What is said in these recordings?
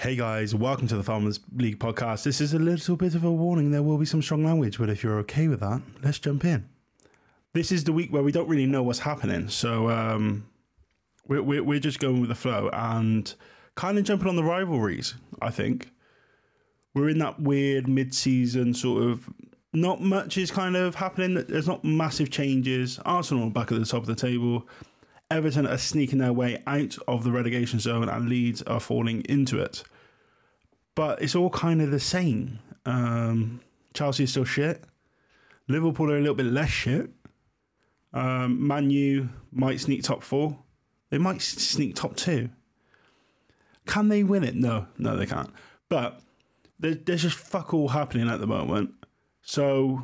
Hey guys, welcome to the Farmers League podcast. This is a little bit of a warning. There will be some strong language, but if you're okay with that, let's jump in. This is the week where we don't really know what's happening, so um, we're, we're, we're just going with the flow and kind of jumping on the rivalries, I think. We're in that weird mid season sort of. Not much is kind of happening. There's not massive changes. Arsenal back at the top of the table. Everton are sneaking their way out of the relegation zone and Leeds are falling into it. But it's all kind of the same. Um, Chelsea is still shit. Liverpool are a little bit less shit. Um, Man U might sneak top four. They might sneak top two. Can they win it? No, no, they can't. But there's, there's just fuck all happening at the moment. So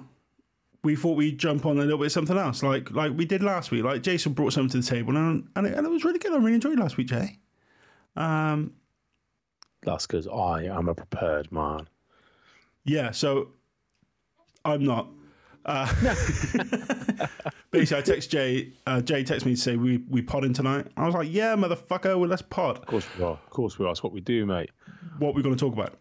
we thought we'd jump on a little bit of something else, like like we did last week. Like Jason brought something to the table, and and it, and it was really good. I really enjoyed last week, Jay. Um, That's because I am a prepared man. yeah, so I'm not. Uh, basically, I text Jay. Uh, Jay texted me to say we we podding tonight. I was like, yeah, motherfucker, well let's pod. Of course we are. Of course we are. That's what we do, mate. What we're going to talk about.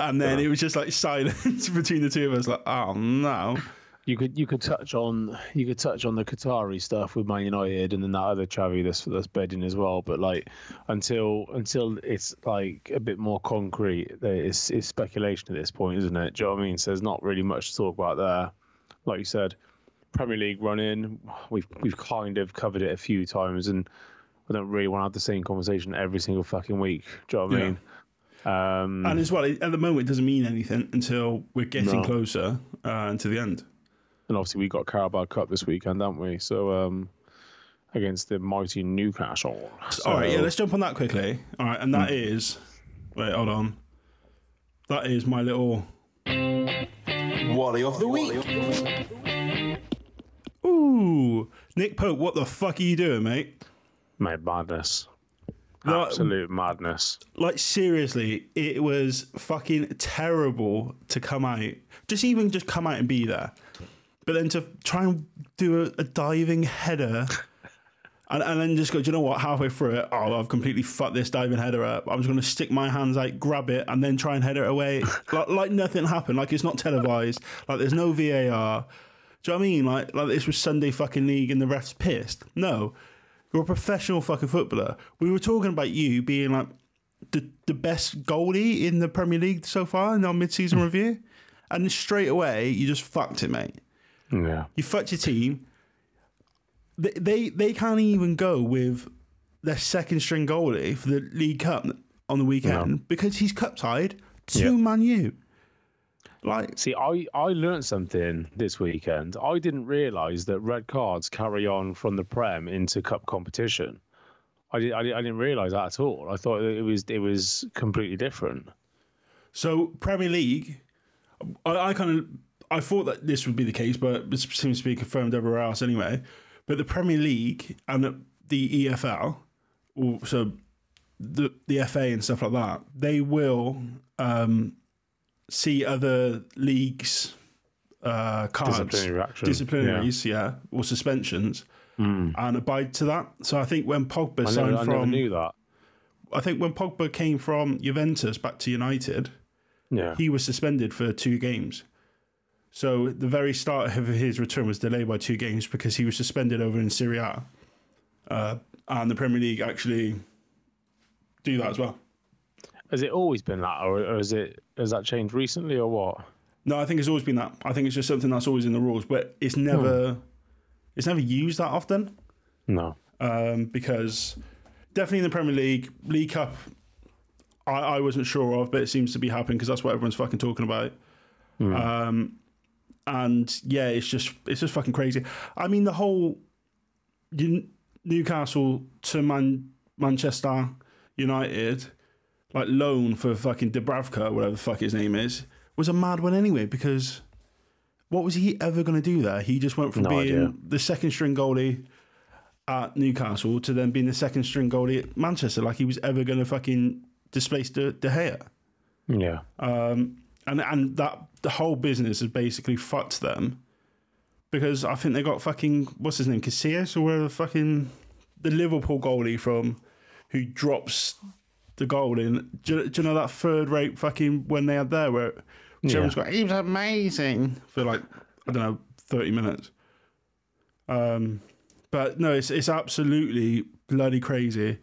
And then it was just like silence between the two of us. Like, oh no. You could you could touch on you could touch on the Qatari stuff with Man United and then that other Chavi that's that's bedding as well. But like until until it's like a bit more concrete, it's it's speculation at this point, isn't it? Do you know what I mean? So there's not really much to talk about there. Like you said, Premier League run in, we've we've kind of covered it a few times, and I don't really want to have the same conversation every single fucking week. Do you know what I mean? Um, And as well, at the moment, it doesn't mean anything until we're getting No. closer uh, to the end. And obviously we got Carabao Cup this weekend, haven't we? So um, against the mighty Newcastle. So, All right, yeah, let's jump on that quickly. All right, and that is, wait, hold on. That is my little. Wally of the week. Ooh, Nick Pope, what the fuck are you doing, mate? mate, madness, Like- absolute madness. Like seriously, it was fucking terrible to come out. Just even just come out and be there, but then to try and do a, a diving header. And, and then just go, do you know what? Halfway through it, oh, I've completely fucked this diving header up. I'm just going to stick my hands out, grab it, and then try and head it away. like, like nothing happened. Like it's not televised. Like there's no VAR. Do you know what I mean? Like, like this was Sunday fucking league and the refs pissed. No, you're a professional fucking footballer. We were talking about you being like the the best goalie in the Premier League so far in our mid-season hmm. review, and straight away you just fucked it, mate. Yeah, You fucked your team. They, they they can't even go with their second string goalie for the League Cup on the weekend because he's cup tied to Yeah. Man U. Like See, I, I learned something this weekend. I didn't realise that red cards carry on from the Prem into Cup competition. I, did, I, did, I didn't realise that at all. I thought it was it was completely different. so, Premier League. I, I kind of I thought that this would be the case, but it seems to be confirmed everywhere else anyway. But the Premier League and the, EFL, so the the FA and stuff like that, they will um, see other leagues' uh, cards, Disciplinary disciplinaries, yeah. or suspensions, and abide to that. So I think when Pogba I signed never, I never from, knew that. I think when Pogba came from Juventus back to United, Yeah. he was suspended for two games. So the very start of his return was delayed by two games because he was suspended over in Serie A. Uh, and the Premier League actually do that as well. Has it always been that, or, or is it has that changed recently, or what? No, I think it's always been that. I think it's just something that's always in the rules, but it's never it's never used that often No. um, because definitely in the Premier League, League Cup, I, I wasn't sure of, but it seems to be happening because that's what everyone's fucking talking about. Um, and yeah, it's just it's just fucking crazy. I mean, the whole Newcastle to Man Manchester United like loan for fucking Dubravka, whatever the fuck his name is, was a mad one anyway because. What was he ever going to do there? He just went from No being idea. the second string goalie at Newcastle to then being the second string goalie at Manchester. Like he was ever going to fucking displace De, De Gea. Yeah. Um, and and that the whole business has basically fucked them because I think they got fucking what's his name Casillas or whatever the fucking the Liverpool goalie from who drops the goal in. Do, you- do you know that third rate fucking when they had there where German's got he was amazing for like I don't know thirty minutes. Um, but no, it's it's absolutely bloody crazy.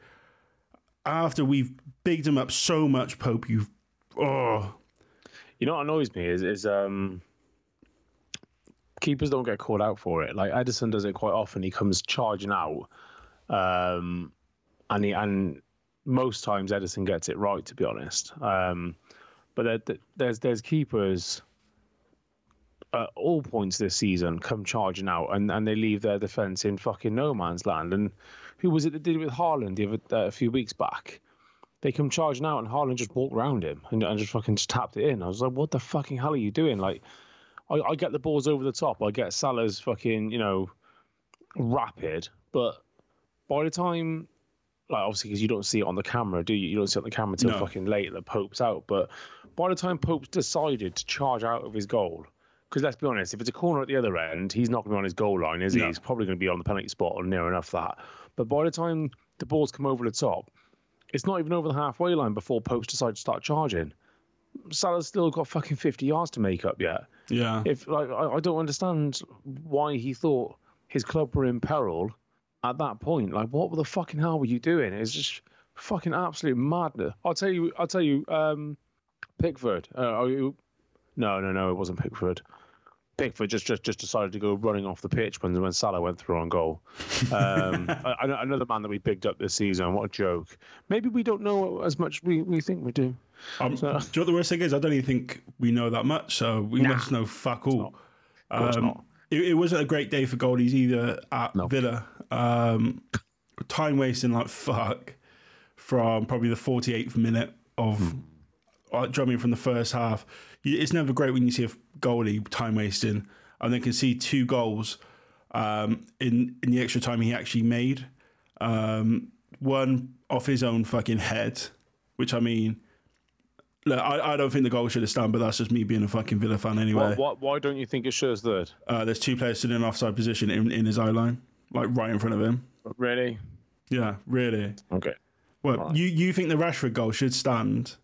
After we've bigged him up so much, Pope, you've oh You know what annoys me is is um keepers don't get called out for it. Like Ederson does it quite often. He comes charging out, um, and he and most times Ederson gets it right. To be honest, um, but there, there- there's there's keepers at all points this season come charging out and, and they leave their defense in fucking no man's land. And who was it that did it with other, uh, a few weeks back? They come charging out and Haaland just walked around him and, and just fucking just tapped it in. I was like, what the fucking hell are you doing? Like, I, I get the balls over the top. I get Salah's fucking, you know, rapid. But by the time, like, obviously, because you don't see it on the camera, do you? You don't see it on the camera till No. fucking late that Pope's out. But by the time Pope's decided to charge out of his goal, because let's be honest, if it's a corner at the other end, he's not going to be on his goal line, is he? No. He's probably going to be on the penalty spot or near enough that. But by the time the balls come over the top, it's not even over the halfway line before Pope's decide to start charging. Salah's still got fucking 50 yards to make up yet. yeah. If like I, I don't understand why he thought his club were in peril at that point. Like, what the fucking hell were you doing? It's just fucking absolute madness. I'll tell you. I'll tell you. Um, Pickford. Uh, are you, no, no, no. It wasn't Pickford. Pickford just, just just decided to go running off the pitch when when Salah went through on goal. Um, another man that we picked up this season. What a joke. Maybe we don't know as much we, we think we do. Um, do you know what the worst thing is? I don't even think we know that much, so we Nah. must know fuck all. Course Um. It, it wasn't a great day for goalies either at No. Villa. Um, time wasting like fuck from probably the 48th minute of Hmm. Uh, drumming from the first half. It's never great when you see a goalie time wasting and then can see two goals um, in in the extra time he actually made. Um, one off his own fucking head, which I mean, look, I, I don't think the goal should have stand, but that's just me being a fucking Villa fan anyway. Why, why, why don't you think it shows third? Uh, there's two players sitting in an offside position in, in his eye line, like right in front of him. Really? Yeah, really. Okay. Well, you you think the Rashford goal should stand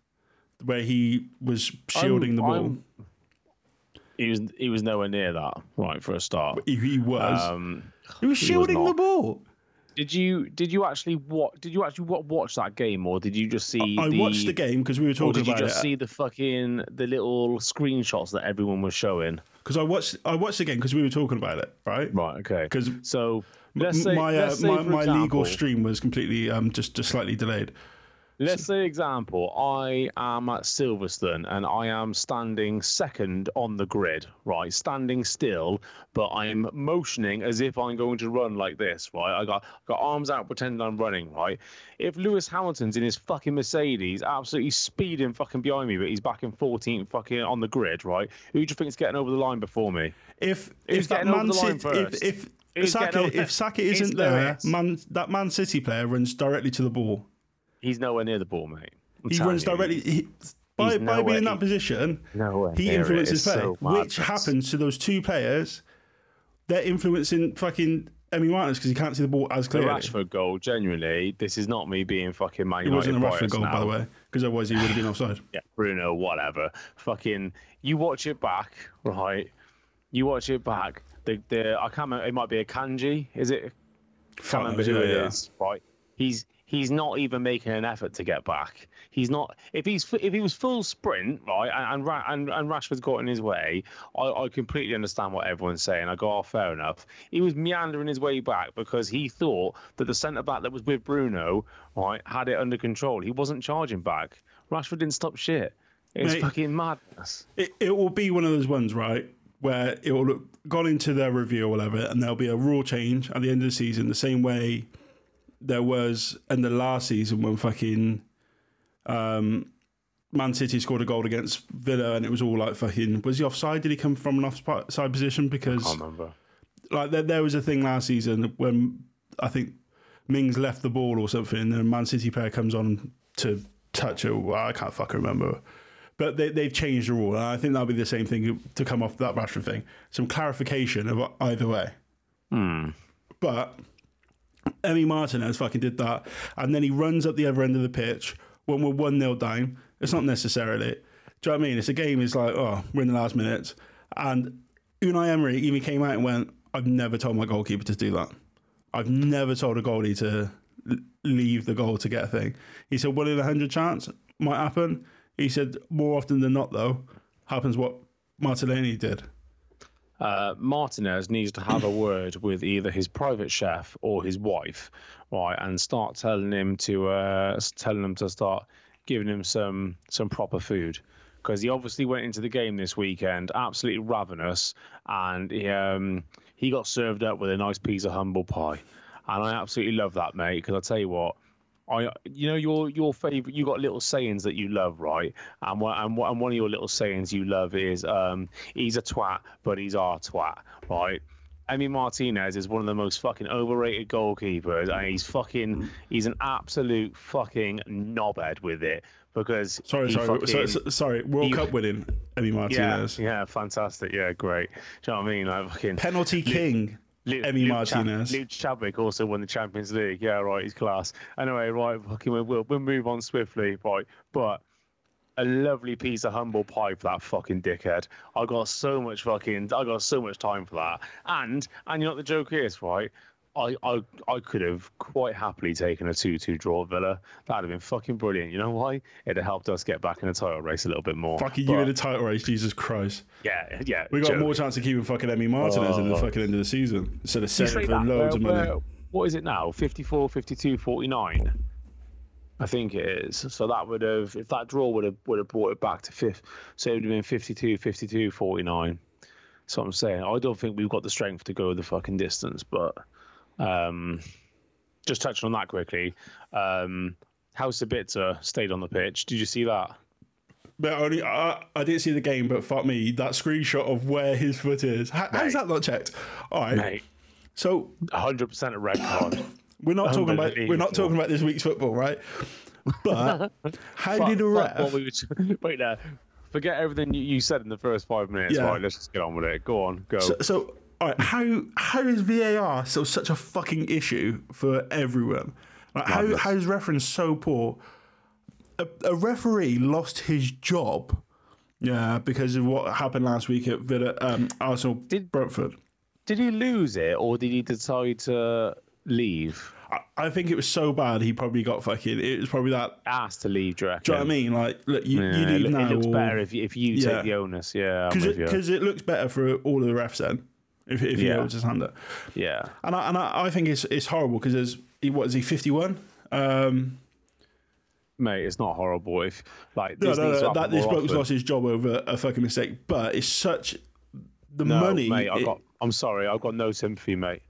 where he was shielding the ball? I'm- He was he was nowhere near that. Right for a start. He, he was. Um, he was shielding the ball. did you did you actually what did you actually wa- watch that game or did you just see? I the, watched the game because we were Or talking did you about just it. see the fucking the little screenshots that everyone was showing? Because I watched I watched the game because we were talking about it, right? Right. Okay. Because So let's say my uh, let's say my, my example, legal stream was completely um just just slightly delayed. Let's say example, I am at Silverstone and I am standing second on the grid, right? Standing still, but I'm motioning as if I'm going to run like this, right? I got got arms out pretending I'm running, right? If Lewis Hamilton's in his fucking Mercedes, absolutely speeding fucking behind me, but he's back in 14th fucking on the grid, right? Who do you think's getting over the line before me? If Who's if that getting over Man the line City if first? if Saka if Saka isn't there, man that Man City player runs directly to the ball. He's nowhere near the ball, mate. I'm He runs you. directly. He, by, by being in that position, Nowhere he influences play, so which happens to those two players. They're influencing fucking Emi Martinez because he can't see the ball as The clearly. Rashford goal, genuinely, this is not me being fucking Man It wasn't a Rashford goal, by the way, because otherwise he would have been offside. Yeah, Bruno, whatever. Fucking, you watch it back, right? You watch it back. The, the I can't remember. It might be Akanji. Is it? can't remember who it is. Right. He's he's not even making an effort to get back. He's not. If he's if he was full sprint, right, and and and, and Rashford's got in his way, I, I completely understand what everyone's saying. I go, oh, fair enough. He was meandering his way back because he thought that the centre back that was with Bruno, right, had it under control. He wasn't charging back. Rashford didn't stop shit. It's Mate. fucking madness. It, it will be one of those ones, right, where it will look gone into their review or whatever, and there'll be a rule change at the end of the season, the same way there was in the last season when fucking um, Man City scored a goal against Villa, and it was all like fucking was he offside? Did he come from an offside position? Because I remember. like there, there was a thing last season when I think Mings left the ball or something, and a Man City player comes on to touch it. Well, I can't fucking remember. But they, they've changed the rule, and I think that'll be the same thing to come off that Rashford thing. Some clarification of either way. But Emi Martinez fucking did that, and then he runs up the other end of the pitch when we're 1 0 down. It's not necessarily. Do you know what I mean? It's a game, it's like, oh, we're in the last minutes. And Unai Emery even came out and went, I've never told my goalkeeper to do that. I've never told a goalie to leave the goal to get a thing. He said, one in a 100 chance might happen. He said, more often than not, though, happens what Martinelli did. Uh, Martinez needs to have a word with either his private chef or his wife, right, and start telling him to uh, telling him to start giving him some some proper food because he obviously went into the game this weekend absolutely ravenous, and he um, he got served up with a nice piece of humble pie, and I absolutely love that, mate. Because I tell you what, I, you know, your your favorite. You got little sayings that you love, right? And one and and one of your little sayings you love is, um, "He's a twat, but he's our twat," right? Emi Martinez is one of the most fucking overrated goalkeepers, and he's fucking, he's an absolute fucking knobhead with it because Sorry, sorry, fucking- so, so- sorry. World he- Cup winning Emi yeah, Martinez, yeah, fantastic, yeah, great. Do you know what I mean? Like fucking penalty king. Luke, Emi Luke Martinez. Luke Chadwick also won the Champions League. Yeah, right, he's class. Anyway, right, fucking we'll, we'll, we'll move on swiftly, right? But a lovely piece of humble pie for that fucking dickhead. I got so much fucking, I got so much time for that. And and you know what the joke is, right? I, I, I could have quite happily taken a 2 2 draw Villa. That'd have been fucking brilliant. You know why? It'd have helped us get back in the title race a little bit more. Fucking But, you in the title race, Jesus Christ. Yeah, yeah. We got more chance of keeping fucking Emi Martinez in the Oh. fucking end of the season instead of selling for that, loads of money. where- what is it now? 54, 52, 49? I think it is. So that would have, if that draw would have would have brought it back to fifth, so it would have been 52, 52, 49. So I'm saying I don't think we've got the strength to go the fucking distance. But um, just touching on that quickly, um, How's Sabitzer stayed on the pitch. Did you see that? But only I, I didn't see the game, but fuck me, that screenshot of where his foot is. How, how's that not checked? All right. Mate, So 100% a red card. we're not talking about we're not talking about this week's football, right? But how Fuck- did a ref? what we were- wait there. Forget everything you, you said in the first five minutes. Yeah. Right, let's just get on with it. Go on, go. So, so all right, how how is VAR still such a fucking issue for everyone? Like, how how is reference so poor? A, a referee lost his job, yeah, because of what happened last week at Villa, um, Arsenal, Did- Brentford. did he lose it, or did he decide to leave? I, I think it was so bad he probably got fucking. It was probably that. Asked to leave, do you? Do you know what I mean? Like, look, you, Yeah, you it, leave loo- now. it looks or- better if you, if you Yeah. take the onus. Yeah, because it, it looks better for all of the refs then. If, if you Yeah. know just hand it. Yeah, And I, and I, I think it's it's horrible because there's what is he fifty one? Um, mate, it's not horrible. If like no, this no, no, that this bloke's lost his job over a fucking mistake, but it's such the No, money. mate. I got. I'm sorry. I've got no sympathy, mate.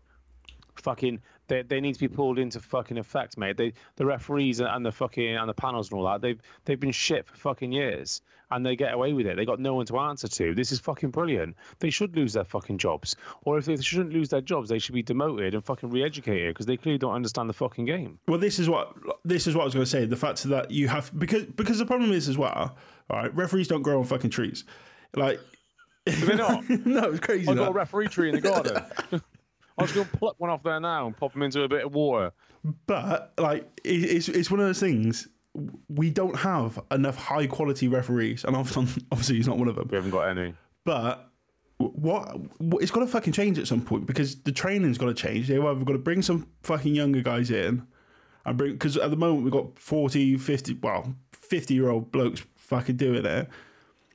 Fucking, they, they need to be pulled into fucking effect, mate. They, the referees and the fucking and the panels and all that. They've they've been shit for fucking years, and they get away with it. They got no one to answer to. This is fucking brilliant. They should lose their fucking jobs, or if they shouldn't lose their jobs, they should be demoted and fucking re-educated because they clearly don't understand the fucking game. Well, this is what this is what I was going to say. The fact that you have because because the problem is as well. All right, referees don't grow on fucking trees. Like, They're not? no, it's crazy. I got a referee tree in the garden. I'm just gonna pluck one off there now and pop them into a bit of water. But like, it's it's one of those things. We don't have enough high quality referees, and obviously, obviously he's not one of them. We haven't got any. But what, what it's got to fucking change at some point because the training's got to change. They've either got to bring some fucking younger guys in and bring because at the moment we've got 40, 50, well, 50 year old blokes fucking doing it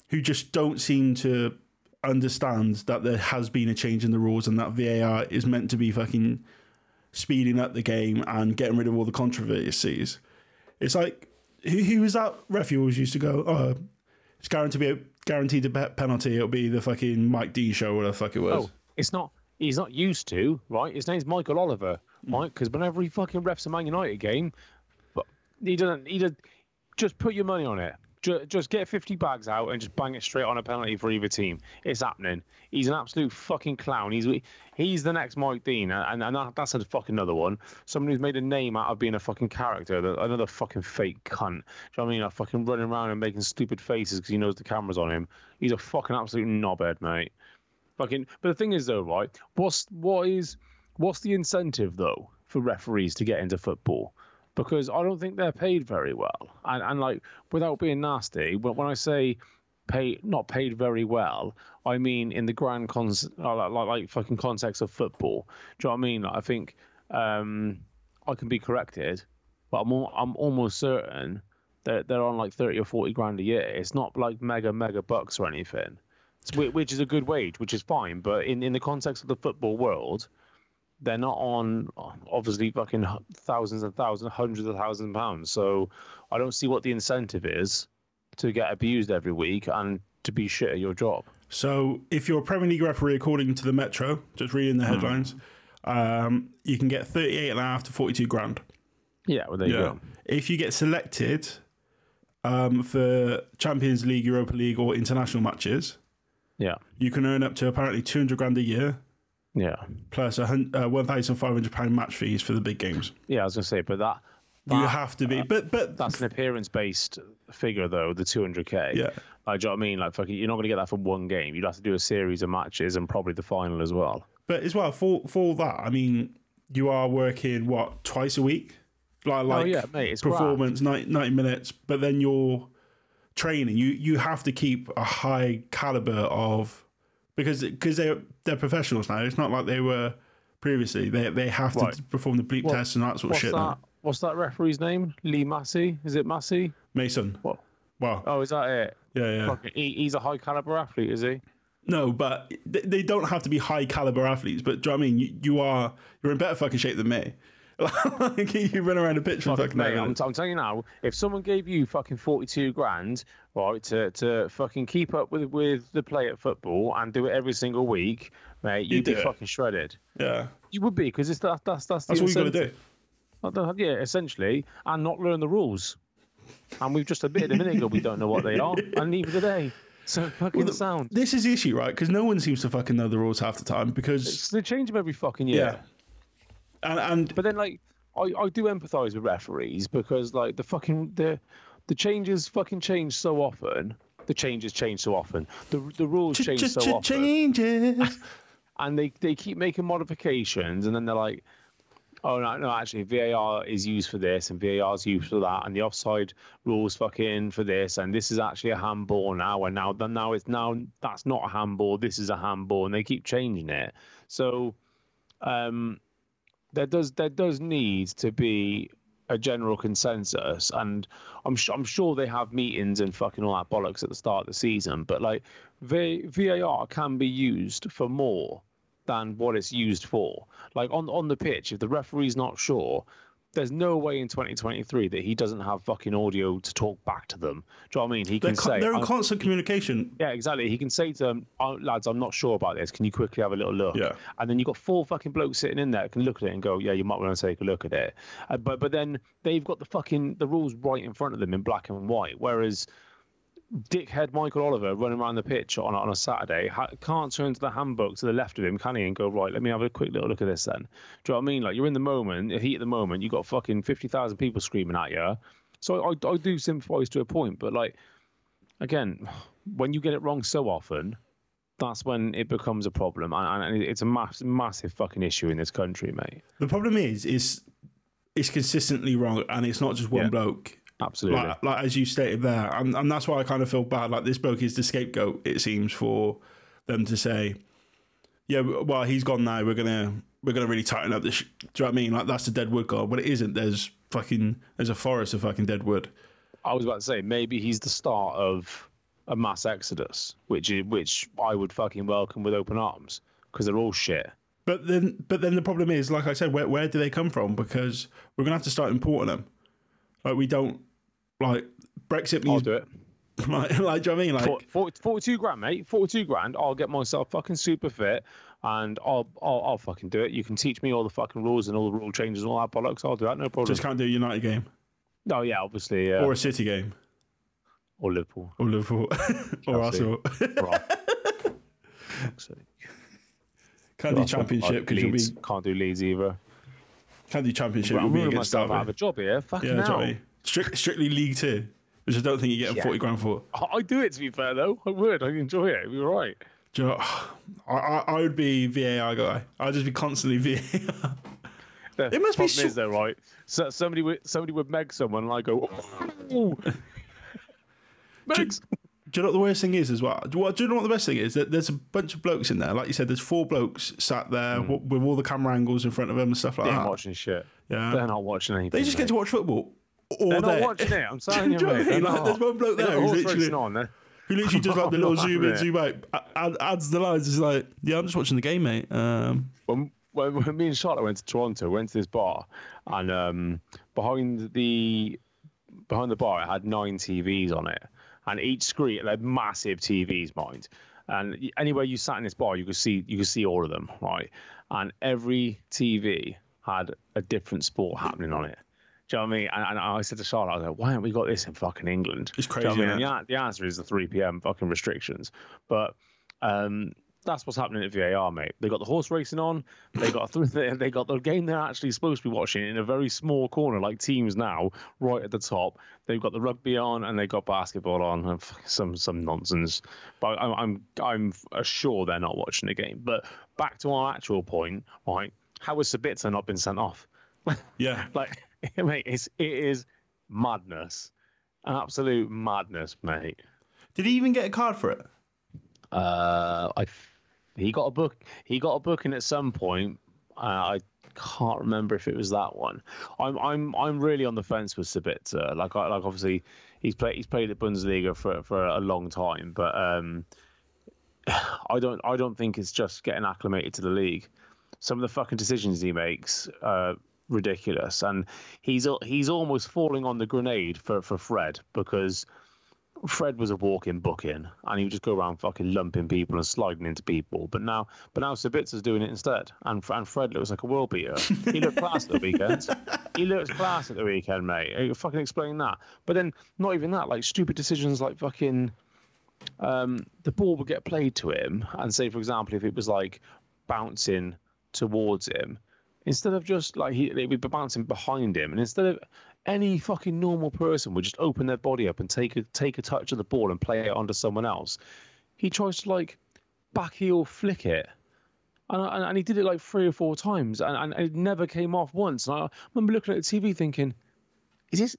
who just don't seem to understand that there has been a change in the rules and that VAR is meant to be fucking speeding up the game and getting rid of all the controversies. It's like who, who was that ref who always used to go, oh, it's guaranteed to be a guaranteed a pe- penalty. It'll be the fucking Mike Dean show, whatever the fuck it was. Oh, it's not. He's not used to, right? His name's Michael Oliver, mm. right? Because whenever he fucking refs a Man United game, but he doesn't. He does. Just put your money on it. Just, just get 50 bags out and just bang it straight on a penalty for either team. It's happening. He's an absolute fucking clown. He's he's the next Mike Dean, and, and that, that's a fucking another one. Someone who's made a name out of being a fucking character. Another fucking fake cunt. Do you know what I mean? Like fucking running around and making stupid faces because he knows the camera's on him. He's a fucking absolute knobhead, mate. Fucking. But the thing is, though, right? What's what is what's the incentive though for referees to get into football? Because I don't think they're paid very well. And and like without being nasty, when, when I say pay not paid very well, I mean in the grand cons uh, like, like, like fucking context of football. Do you know what I mean? Like, I think um, I can be corrected, but I'm I'm almost certain that they're on like thirty or forty grand a year. It's not like mega mega bucks or anything. It's, which is a good wage, which is fine. But in, in the context of the football world, they're not on obviously fucking thousands and thousands, hundreds of thousands of pounds. So I don't see what the incentive is to get abused every week and to be shit at your job. So if you're a Premier League referee, according to the Metro, just reading the headlines, um, you can get 38 and a half to 42 grand. Yeah, well there you go. If you get selected um, for Champions League, Europa League, or international matches, Yeah, you can earn up to apparently 200 grand a year yeah, plus a uh, 1,500 pound match fees for the big games. yeah. I was gonna say, but that, you have to be, but but that's an appearance based figure though, the 200k. yeah. Like, do you know what I mean? Like, fucking, you're not gonna get that from one game. You'd have to do a series of matches and probably the final as well. But as well for for that, I mean, you are working what twice a week, like like oh yeah, mate, it's performance 90, 90 minutes. But then you're training. You you have to keep a high caliber of because because they they're professionals now. It's not like they were previously. They they have to Right. perform the bleep What- tests and that sort of shit. that? What's that referee's name? Lee Massey? Is it Massey? Mason. What? Wow. Oh, is that it? Yeah, yeah. Fucking, he, he's a high caliber athlete, is he? No, but they, they don't have to be high caliber athletes. But do you know what I mean? You, you are you're in better fucking shape than me. Like you run around a pitch for fucking Mate, I'm. I'm telling you now, if someone gave you fucking 42 grand, right, to, to fucking keep up with with the play at football and do it every single week, mate, you'd do be it. fucking shredded. Yeah, You would be because it's that that's that's the that's what you got to do. Yeah, essentially, and not learn the rules. And we've just admitted a minute ago we don't know what they are, and neither do they. So fucking the- sound. This is the issue, right? Because no one seems to fucking know the rules half the time. Because It's- They change them every fucking year. yeah, and and But then, like, I, I do empathise with referees because, like, the fucking the the changes fucking change so often. The changes change so often. The the rules ch- change ch- so ch- often, changes. and they they keep making modifications, and then they're like, oh no, no, actually VAR is used for this, and VAR is used for that, and the offside rules fucking for this, and this is actually a handball now, and now then now it's now that's not a handball, this is a handball, and they keep changing it. So, um, there does there does need to be a general consensus, and I'm su- I'm sure they have meetings and fucking all that bollocks at the start of the season, but like v- VAR can be used for more than what it's used for. Like on on the pitch, if the referee's not sure, there's no way in 2023 that he doesn't have fucking audio to talk back to them. Do you know what I mean? He They're, can co- say, they're in constant communication. yeah, exactly. He can say to them, oh, lads, I'm not sure about this. Can you quickly have a little look? Yeah. And then you've got four fucking blokes sitting in there can look at it and go, yeah, you might want to take a look at it. Uh, but but then they've got the fucking the rules right in front of them in black and white. Whereas dickhead Michael Oliver running around the pitch on, on a Saturday ha- can't turn to the handbook to the left of him, can he? And go, right, let me have a quick little look at this then. Do you know what I mean? Like you're in the moment, the heat of the moment, you've got fucking 50,000 people screaming at you. So I, I do sympathise to a point, but like, again, when you get it wrong so often, that's when it becomes a problem, and, and it's a mass, massive fucking issue in this country, mate. The problem is, is it's consistently wrong, and it's not just one Yeah. bloke. Absolutely. Like, like as you stated there, and, and that's why I kind of feel bad. Like this bloke is the scapegoat. It seems for them to say, "Yeah, well, he's gone now. We're gonna we're gonna really tighten up this." Sh-. Do you know what I mean? Like that's the dead wood god, but it isn't. There's fucking there's a forest of fucking dead wood. I was about to say maybe he's the start of a mass exodus, which is, which I would fucking welcome with open arms because they're all shit. But then, but then the problem is, like I said, where where do they come from? Because we're gonna have to start importing them. Like we don't like Brexit I'll do it. like, like do you know what I mean? Like For- 40, 42 grand, mate. 42 grand. I'll get myself fucking super fit and I'll, I'll I'll fucking do it. You can teach me all the fucking rules and all the rule changes and all that bollocks. I'll do that. No problem. just can't do a United game no, yeah, obviously. Yeah. or a City game or Liverpool. or Liverpool or Arsenal. Sake. Can't do championship because you'll be Can't do Leeds either. can't do championship. I'm You'll be ruining against out of Derby. a job here. Fucking Yeah, hell. Johnny. Strict, strictly League Two, which I don't think you get getting Yeah. forty grand for. I I do it to be fair though. I would. I enjoy it. You're right. Do you know, I, I I would be VAR guy. I'd just be constantly VAR. The It must be problem so- is though, right? So somebody would somebody would meg someone, and I go, oh, Megs. Do you know what the worst thing is as well? Do you, do you know what the best thing is? That there's a bunch of blokes in there. Like you said, there's four blokes sat there mm. w- with all the camera angles in front of them and stuff like They ain't that. watching shit. Yeah. They're not watching anything. They just get to watch football. All They're day. not watching it. I'm telling you, you know mate. I mean? They're Like, there's one bloke there who's literally- on there. Who literally does like the little zoom in, zoom out, add, adds the lines. He's like, yeah, I'm just watching the game, mate. Um, when, when, when me and Charlotte went to Toronto, went to this bar, and um, behind the behind the bar, it had nine TVs on it, and each screen they had massive TVs, mind. And anywhere you sat in this bar, you could see you could see all of them, right? And every TV had a different sport happening on it. Do you know what I mean? And, and I said to Charlotte, I was like, why haven't we got this in fucking England? It's Do you know crazy, I mean? And the, the answer is the 3 p.m. fucking restrictions. But um, that's what's happening at VAR, mate. They got the horse racing on. They got they they got the game they're actually supposed to be watching in a very small corner, like teams now, right at the top. They've got the rugby on and they got basketball on and some some nonsense. But I'm I'm I'm sure they're not watching the game. But back to our actual point, right? How has Sabitzer not been sent off? yeah. Like, mate, it's it is madness, absolute madness, mate. Did he even get a card for it? Uh, I he got a book. He got a booking at some point. Uh, I can't remember if it was that one. I'm I'm I'm really on the fence with Sabitzer. Like I like obviously he's played he's played at Bundesliga for for a long time, but um, I don't I don't think it's just getting acclimated to the league. Some of the fucking decisions he makes. Uh, ridiculous and he's he's almost falling on the grenade for for Fred because Fred was a walking booking, and he would just go around fucking lumping people and sliding into people. But now, but now Sabitzer's doing it instead, and and Fred looks like a world beater. He looked class at the weekend. He looks class at the weekend, mate. You fucking explain that. But then, not even that. Like stupid decisions, like fucking, um, the ball would get played to him, and say, for example, if it was like bouncing towards him, instead of just like he, it would be bouncing behind him, and instead of any fucking normal person would just open their body up and take a take a touch of the ball and play it onto someone else. He tries to like back heel flick it, and, and, and he did it like three or four times, and, and it never came off once. And I remember looking at the TV thinking, "Is this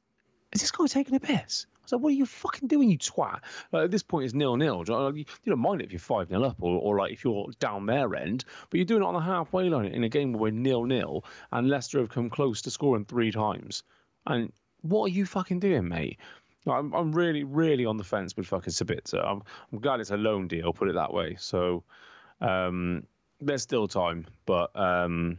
is this guy taking a piss?" I like, "What are you fucking doing, you twat?" Like, at this point, it's nil nil. You, you don't mind it if you're five 0 up, or, or like if you're down their end, but you're doing it on the halfway line in a game where we're nil nil, and Leicester have come close to scoring three times. And what are you fucking doing, mate? I'm, I'm really, really on the fence with fucking Sabitzer. I'm, I'm glad it's a loan deal, put it that way. So um, there's still time, but um,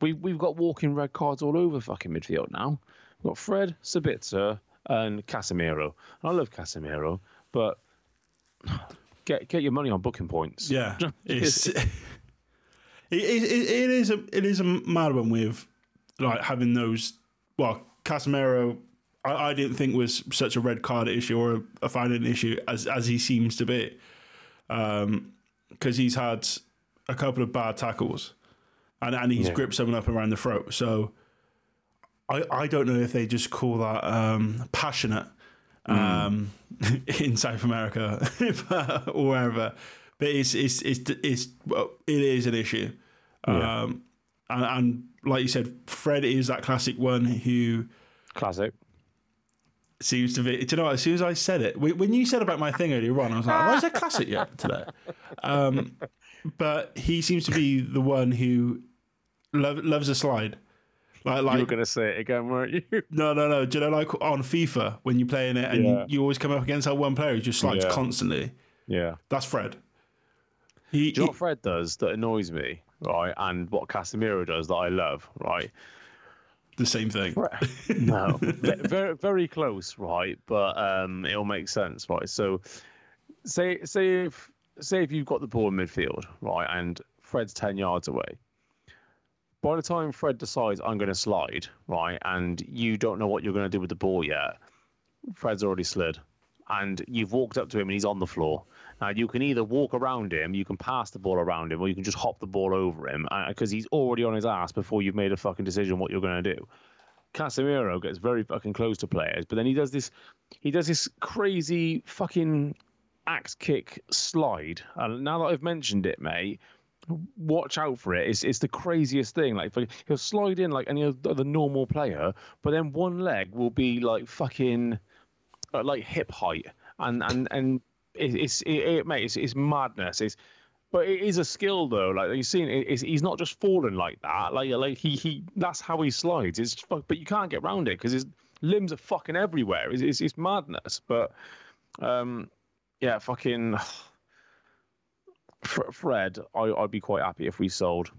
we, we've got walking red cards all over fucking midfield now. We've got Fred, Sabitzer, and Casemiro. I love Casemiro, but get get your money on booking points. Yeah, it's, it, it, it is a it is a mad one with like having those. Well, Casemiro, I, I didn't think was such a red card issue or a, a finding issue as as he seems to be, um, because he's had a couple of bad tackles, and and he's Yeah. gripped someone up around the throat. So. I, I don't know if they just call that um, passionate um, in South America or wherever, but it's it's it's it's well, it is an issue, Yeah. um, and, and like you said, Fred is that classic one who Classic. seems to be. Do you know? what, As soon as I said it, when you said about my thing earlier on, I was like, "Why is that classic yet today?" Um, but he seems to be the one who love, loves a slide. Like, you like were going to say it again, weren't you? no, no, no. Do you know, like on FIFA, when you're playing it and Yeah. you, you always come up against that one player who just slides Yeah. constantly? yeah. That's Fred. He, Do you know what Fred does that annoys me, right? And what Casemiro does that I love, right? the same thing. no, Ve- very very close, right? But um, it'll make sense, right? So, say say if say if you've got the ball in midfield, right, and Fred's ten yards away. By the time Fred decides I'm going to slide, right, and you don't know what you're going to do with the ball yet, Fred's already slid, and you've walked up to him and he's on the floor. Now you can either walk around him, you can pass the ball around him, or you can just hop the ball over him uh, because he's already on his ass before you've made a fucking decision what you're going to do. Casemiro gets very fucking close to players, but then he does this, he does this crazy fucking axe kick slide. And now that I've mentioned it, mate, watch out for it. It's it's the craziest thing. Like he'll slide in like any other normal player, but then one leg will be like fucking uh, like hip height, and and and it, it's it, it mate, it's, it's madness. It's but it is a skill though. Like you've seen, it's, he's not just falling like that. Like like he he that's how he slides. It's but you can't get around it because his limbs are fucking everywhere. It's, it's, it's madness. But um, yeah, fucking Fred, I, would be quite happy if we sold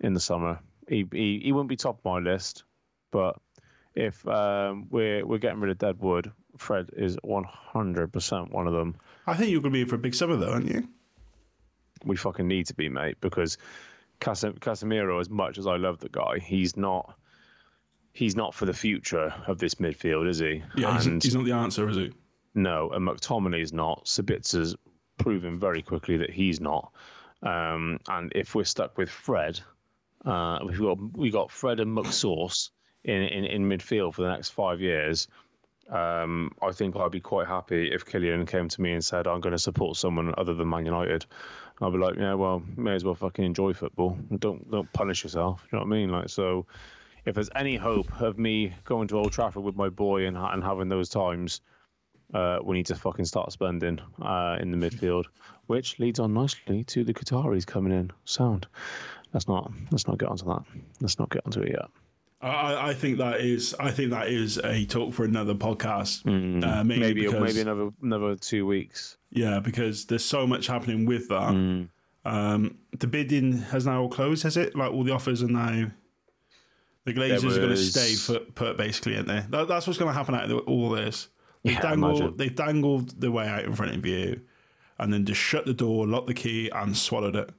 in the summer. He, he he wouldn't be top of my list, but if um, we're we're getting rid of Deadwood, Fred is one hundred percent one of them. I think you're going to be in for a big summer though, aren't you? We fucking need to be, mate, because Casem- Casemiro, as much as I love the guy, he's not he's not for the future of this midfield, is he? Yeah, he's, he's, not the answer, is he? No, and McTominay's not. Sabitzer's proven very quickly that he's not. Um, and if we're stuck with Fred, uh, we've got we got Fred and McSauce in, in, in midfield for the next five years. Um, I think I'd be quite happy if Kylian came to me and said, "I'm going to support someone other than Man United." I'd be like, "Yeah, well, may as well fucking enjoy football. Don't don't punish yourself." You know what I mean? Like, so if there's any hope of me going to Old Trafford with my boy and and having those times, uh, we need to fucking start spending uh, in the midfield, which leads on nicely to the Qataris coming in. Sound. Let's not let's not get onto that. Let's not get onto it yet. I, I think that is I think that is a talk for another podcast. Mm, uh, maybe because, maybe another another two weeks. Yeah, because there's so much happening with that. Mm. Um, the bidding has now closed, has it? Like all the offers are now. The Glazers was... are going to stay put, put basically, aren't they? That, that's what's going to happen out of all this. They yeah, dangled, they dangled the way out in front of you, and then just shut the door, locked the key, and swallowed it.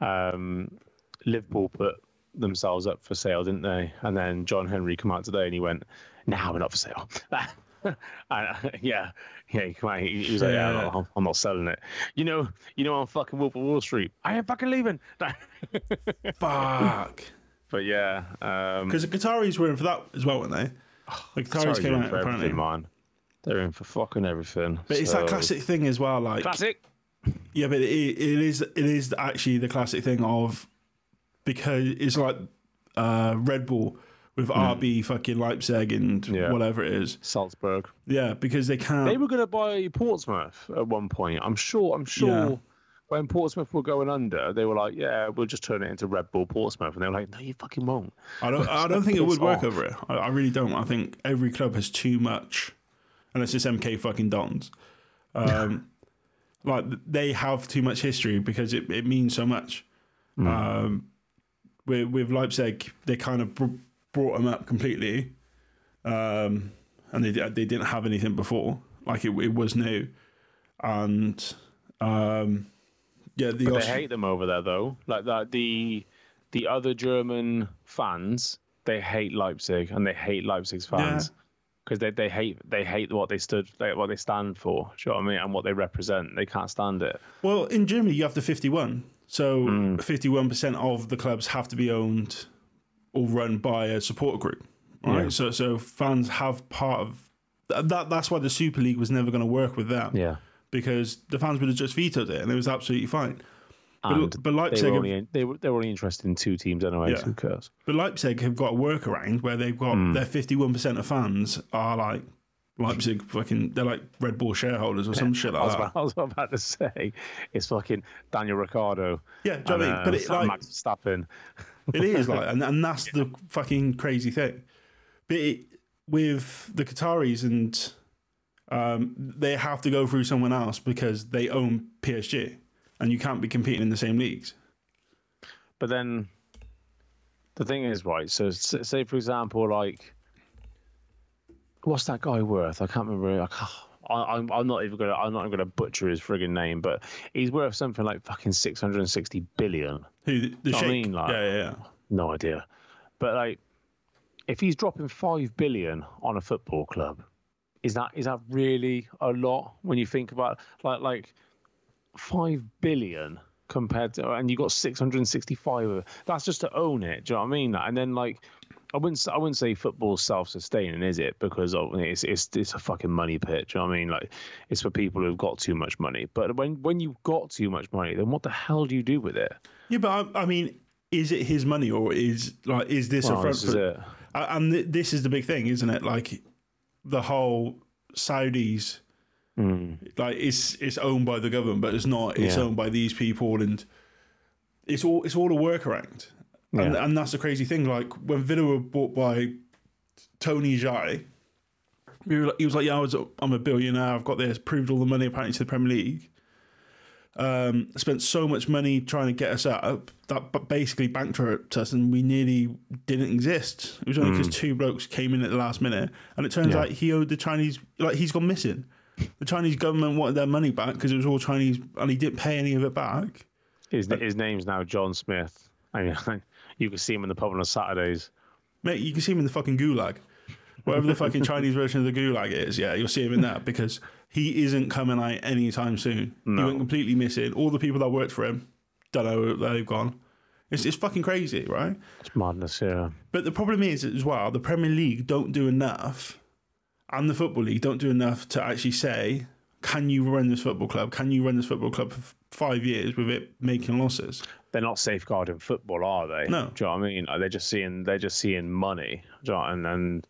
Um, Liverpool put themselves up for sale, didn't they? And then John Henry come out today and he went, "Now we're not for sale." and, uh, yeah, yeah, he, out, he, was like, yeah, I'm, not, I'm, not, selling it. You know, you know, I'm fucking Wolf of Wall Street. I ain't fucking leaving. Fuck. But yeah, because um, the Qataris were in for that as well, weren't they? The Qataris came out apparently. Man. They're in for fucking everything. But so. it's that classic thing as well, like classic. Yeah, but it, it is it is actually the classic thing of because it's like uh, Red Bull with mm. RB fucking Leipzig and yeah. whatever it is. Salzburg. Yeah, because they can't. They were going to buy Portsmouth at one point. I'm sure. I'm sure. Yeah. When Portsmouth were going under, they were like, "Yeah, we'll just turn it into Red Bull Portsmouth," and they were like, "No, you fucking won't." I don't. I don't think it would work off. over it. I, I, really don't. I think every club has too much, unless it's just MK fucking Dons. Um, like they have too much history because it, it means so much. Mm. Um, with with Leipzig, they kind of br- brought them up completely, um, and they they didn't have anything before. Like it, it was new, and um, yeah, the Aust- they hate them over there though. Like that, the the other German fans they hate Leipzig and they hate Leipzig's fans. Yeah because they, they hate they hate what they stood like, what they stand for. Do you know what I mean? And what they represent. They can't stand it. Well, in Germany you have the fifty one. So hmm. fifty one percent of the clubs have to be owned or run by a supporter group. Right. Yeah. So so fans have part of that. That's why the Super League was never going to work with them. Yeah. Because the fans would have just vetoed it, and it was absolutely fine. And but, but Leipzig they were, only, they were they were only interested in two teams anyway. Yeah. who cares? But Leipzig have got a workaround where they've got mm. their fifty one percent of fans are like Leipzig fucking they're like Red Bull shareholders or some shit like I was, that. I was about to say it's fucking Daniel Ricciardo. Yeah, do I mean? But it's like Max Verstappen. it is like, and, and that's the fucking crazy thing. But it, with the Qataris and um, they have to go through someone else because they own PSG, and you can't be competing in the same leagues. But then the thing is, right? So, say for example, like what's that guy worth? I can't remember. I can't, I, am I'm not even gonna I'm not even gonna butcher his frigging name, but he's worth something like fucking 660 billion. Who the, the I mean, like, yeah, yeah, yeah. No idea, but like, if he's dropping five billion on a football club, is that is that really a lot when you think about like like five billion compared to and you got 665 of it. That's just to own it. Do you know what I mean? And then like I wouldn't. I wouldn't say football's self-sustaining, is it? Because it's it's it's a fucking money pit. do you know what I mean, like it's for people who've got too much money. But when when you've got too much money, then what the hell do you do with it? Yeah, but I, I mean, is it his money or is like is this a front? this is for- it. And th- this is the big thing, isn't it? Like the whole Saudis, mm. like it's it's owned by the government, but it's not. It's Yeah. owned by these people, and it's all it's all a workaround. And, Yeah. and that's the crazy thing. Like when Villa were bought by Tony Xia, he was like- he was like, "Yeah, I was, I'm a billionaire. I've got this. Proved all the money apparently to the Premier League. Um, spent so much money trying to get us up that basically bankrupt us, and we nearly didn't exist. It was only because two blokes came in at the last minute, and it turns Yeah. out he owed the Chinese, like he's gone missing. The Chinese government wanted their money back because it was all Chinese, and he didn't pay any of it back. His his name's now John Smith. I mean, you can see him in the pub on Saturdays. Mate, you can see him in the fucking gulag. Whatever the fucking Chinese version of the gulag is, yeah, you'll see him in that because he isn't coming out anytime soon. He went completely missing. All the people that worked for him, don't know where they've gone. It's, it's fucking crazy, right? It's madness, yeah. But the problem is as well, the Premier League don't do enough, and the Football League don't do enough to actually say, can you run this football club? Can you run this football club for five years with it making losses? They're not safeguarding football, are they? No. Do you know what I mean? Like, they're just seeing they're just seeing money. Do you know, and and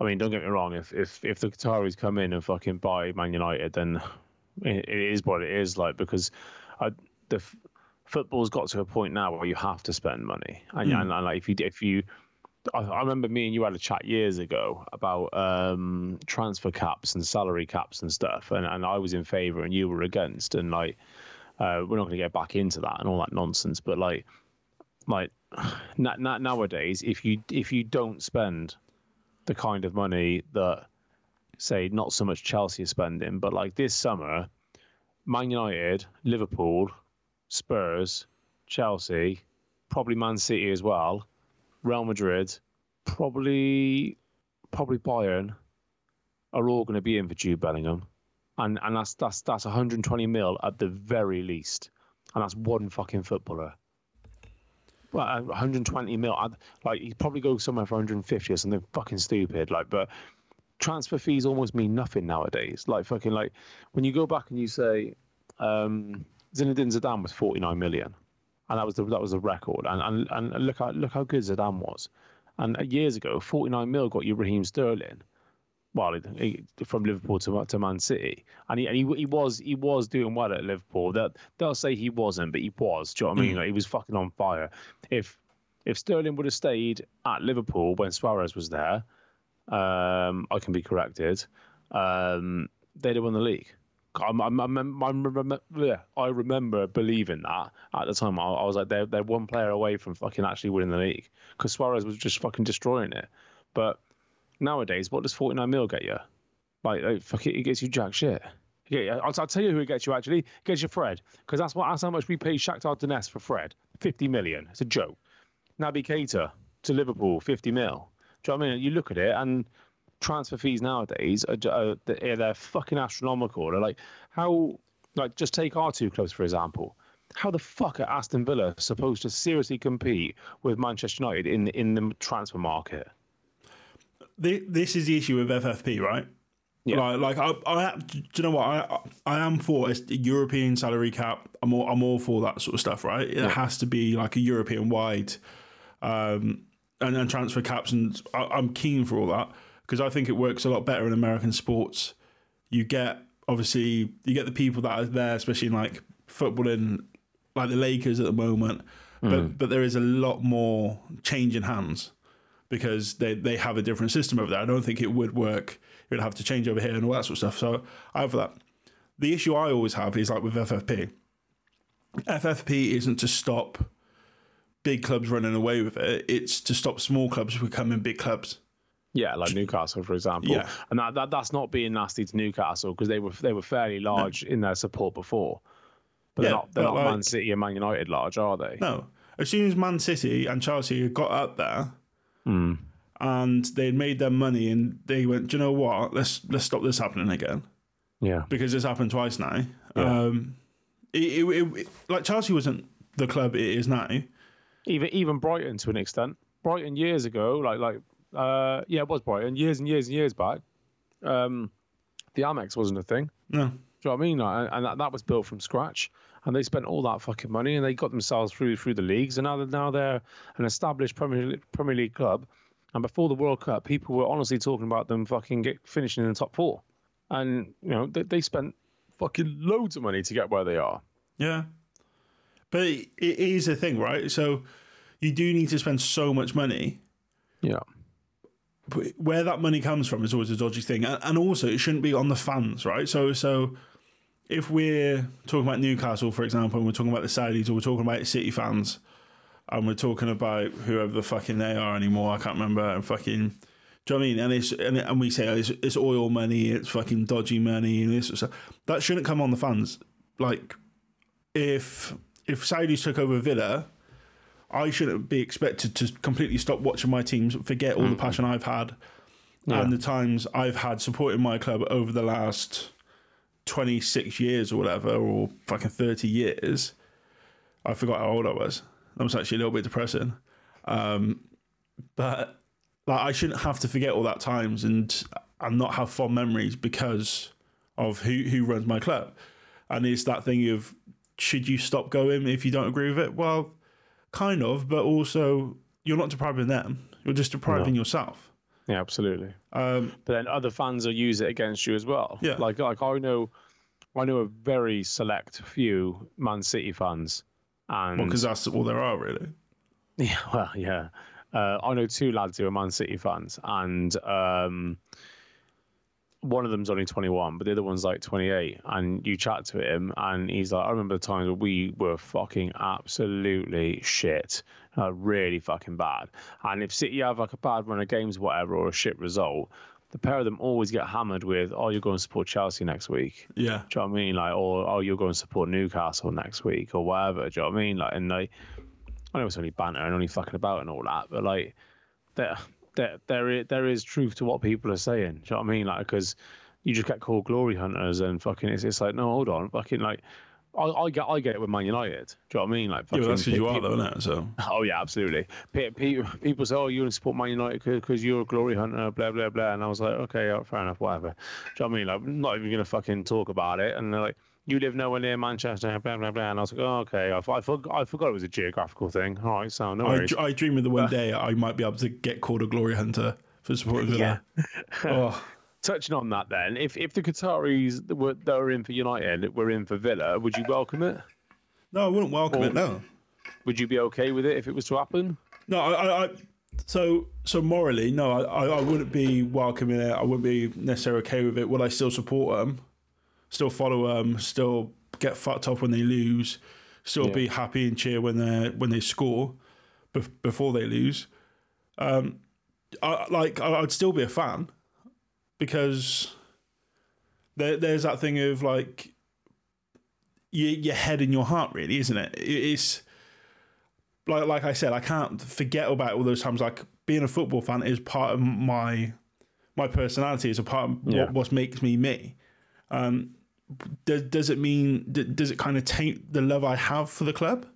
I mean, don't get me wrong. If if if the Qataris come in and fucking buy Man United, then it, it is what it is. Like because I, the f- football's got to a point now where you have to spend money, and, and, and like if you if you I, I remember me and you had a chat years ago about um, transfer caps and salary caps and stuff, and, and I was in favour and you were against, and like uh, we're not going to get back into that and all that nonsense, but like like na- na- nowadays, if you if you don't spend the kind of money that say not so much Chelsea is spending, but like this summer, Man United, Liverpool, Spurs, Chelsea, probably Man City as well, Real Madrid, probably probably Bayern are all going to be in for Jude Bellingham, and and that's that's that's 120 mil at the very least, and that's one fucking footballer. Well, uh, 120 mil, I'd, like he'd probably go somewhere for 150 or something fucking stupid, like but. Transfer fees almost mean nothing nowadays. Like fucking like when you go back and you say um, Zinedine Zidane was 49 million, and that was the that was the record. And and, and look how look how good Zidane was. And uh, years ago, 49 mil got you Raheem Sterling. Well, he, from Liverpool to to Man City, and he and he, he was he was doing well at Liverpool. That they'll say he wasn't, but he was. Do you know what I mean? Like, he was fucking on fire. If if Sterling would have stayed at Liverpool when Suarez was there, um, I can be corrected. Um, they'd have won the league. I'm, I'm, I'm, I remember believing that at the time. I, I was like, they're, they're one player away from fucking actually winning the league because Suarez was just fucking destroying it. But nowadays, what does 49 mil get you? Like, like fuck it, it gets you jack shit. Yeah, I'll, I'll tell you who it gets you actually. It gets you Fred because that's what that's how much we paid Shakhtar Donetsk for Fred. 50 million. It's a joke. Naby Keita to Liverpool, 50 mil. Do you know what I mean? You look at it and transfer fees nowadays are, are they're, they're fucking astronomical. They're like how like just take our two clubs for example. How the fuck are Aston Villa supposed to seriously compete with Manchester United in in the transfer market? Thi- This is the issue with FFP, right? Yeah. Like, like I, I, do you know what? I, I am for a European salary cap. I'm all, I'm all for that sort of stuff, right? It has to be like a European wide, um, and then transfer caps, and I, I'm keen for all that because I think it works a lot better in American sports. You get obviously you get the people that are there, especially in like football in like the Lakers at the moment, but but there is a lot more change in hands because they, they have a different system over there. I don't think it would work. It would have to change over here and all that sort of stuff. So I have that. The issue I always have is like with FFP. FFP isn't to stop big clubs running away with it. It's to stop small clubs becoming big clubs. Yeah, like Newcastle, for example. Yeah. And that, that that's not being nasty to Newcastle because they were they were fairly large in their support before. But Yeah, they're not, they're not like- Man City and Man United large, are they? No. As soon as Man City and Chelsea got up there and they'd made their money and they went, Do you know what? Let's let's stop this happening again. Yeah. because it's happened twice now. Um, it, it, it, like Chelsea wasn't the club it is now. Even even Brighton to an extent. Brighton years ago, like like uh, yeah, it was Brighton years and years and years back. Um, the Amex wasn't a thing. No. Do you know what I mean? Like, and that, that was built from scratch, and they spent all that fucking money, and they got themselves through through the leagues, and now they're now they're an established Premier League, Premier League club. And before the World Cup, people were honestly talking about them fucking get, finishing in the top four, and you know they, they spent fucking loads of money to get where they are. Yeah. But it it is a thing, right? So you do need to spend so much money. Yeah, where that money comes from is always a dodgy thing. And also, it shouldn't be on the fans, right? So, so if we're talking about Newcastle, for example, and we're talking about the Saudis, or we're talking about City fans, and we're talking about whoever the fucking they are anymore, I can't remember, and fucking. Do you know I mean? And it's and, and we say oh, it's, it's oil money, it's fucking dodgy money, and this of. That shouldn't come on the fans. Like, if if Saudis took over Villa, I shouldn't be expected to completely stop watching my teams, forget all the passion I've had, and the times I've had supporting my club over the last twenty six years or whatever, or fucking thirty years. I forgot how old I was. That was actually a little bit depressing. Um, but like, I shouldn't have to forget all that times and and not have fond memories because of who who runs my club. And it's that thing of should you stop going if you don't agree with it? Well, kind of, but also you're not depriving them. You're just depriving yourself. yeah, absolutely. Um, But then other fans will use it against you as well. Yeah. like like I know, I know a very select few Man City fans, and because that's all there are really. Yeah, well, yeah. Uh, I know two lads who are Man City fans, and um, one of them's only 21, but the other one's like 28. And you chat to him, and he's like, I remember the times where we were fucking absolutely shit, uh, really fucking bad. And if City have like a bad run of games, whatever, or a shit result, the pair of them always get hammered with, oh, you're going to support Chelsea next week. Yeah. Do you know what I mean? Like, or oh, you're going to support Newcastle next week or whatever. Do you know what I mean? Like, and like, I know it's only banter and only fucking about and all that, but like, there, there, there is, there is truth to what people are saying. Do you know what I mean? Like, because you just get called glory hunters and fucking, it's, it's like, no, hold on, fucking like. I, I get I get it with Man United. Do you know what I mean? Like, Yeah, that's because you pe- are, though, isn't it? So Oh yeah, absolutely. Pe- pe- People say, "Oh, you want to support Man United because you're a glory hunter," blah blah blah. And I was like, "Okay, fair enough, whatever." Do you know what I mean? Like, I'm not even gonna fucking talk about it. And they're like, "You live nowhere near Manchester," blah blah blah. And I was like, "Oh, okay, I, I, forgot, I forgot it was a geographical thing." All right, so no I, worries. dr- I dream of the one uh, day I might be able to get called a glory hunter for supporting Villa. oh, Touching on that, then, if if the Qataris that were that were in for United were in for Villa, would you welcome it? no, I wouldn't welcome it. No, Would you be okay with it if it was to happen? no. I, I, I so so morally, no, I, I, I wouldn't be welcoming it. I wouldn't be necessarily okay with it. Would I still support them? Still follow them? Still get fucked off when they lose? Still Yeah. be happy and cheer when they when they score bef- before they lose? Um, I, like I'd still be a fan because there, there's that thing of like your, your head and your heart, really, isn't it? It- It's like like I said, I can't forget about all those times. Like being a football fan is part of my my personality. Is a part of Yeah. what, what makes me me. Um, does does it mean does it kind of taint the love I have for the club?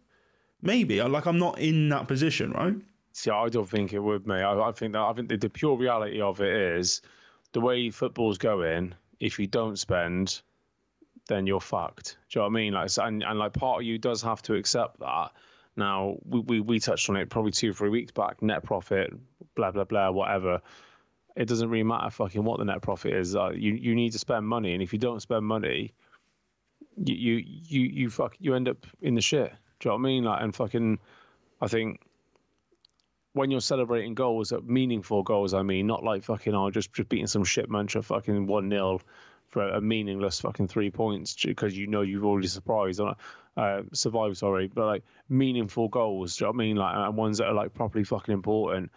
Maybe. I like I'm not in that position, right? See, I don't think it would, mate. I, I think that I think the, the pure reality of it is the way football's going. If you don't spend, then you're fucked. Do you know what I mean? Like, and, and like part of you does have to accept that. Now, we, we we touched on it probably two three weeks back. Net profit, blah blah blah, whatever. It doesn't really matter fucking what the net profit is. Uh, you you need to spend money, and if you don't spend money, you you you you fuck you end up in the shit. Do you know what I mean? Like, and fucking, I think when you're celebrating goals, uh, meaningful goals, I mean, not like fucking, oh, just, just beating some shit mantra fucking 1 0 for a meaningless fucking three points because you know you've already surprised, uh, uh, survived, sorry, but like meaningful goals, do you know what I mean? Like, and ones that are like properly fucking important.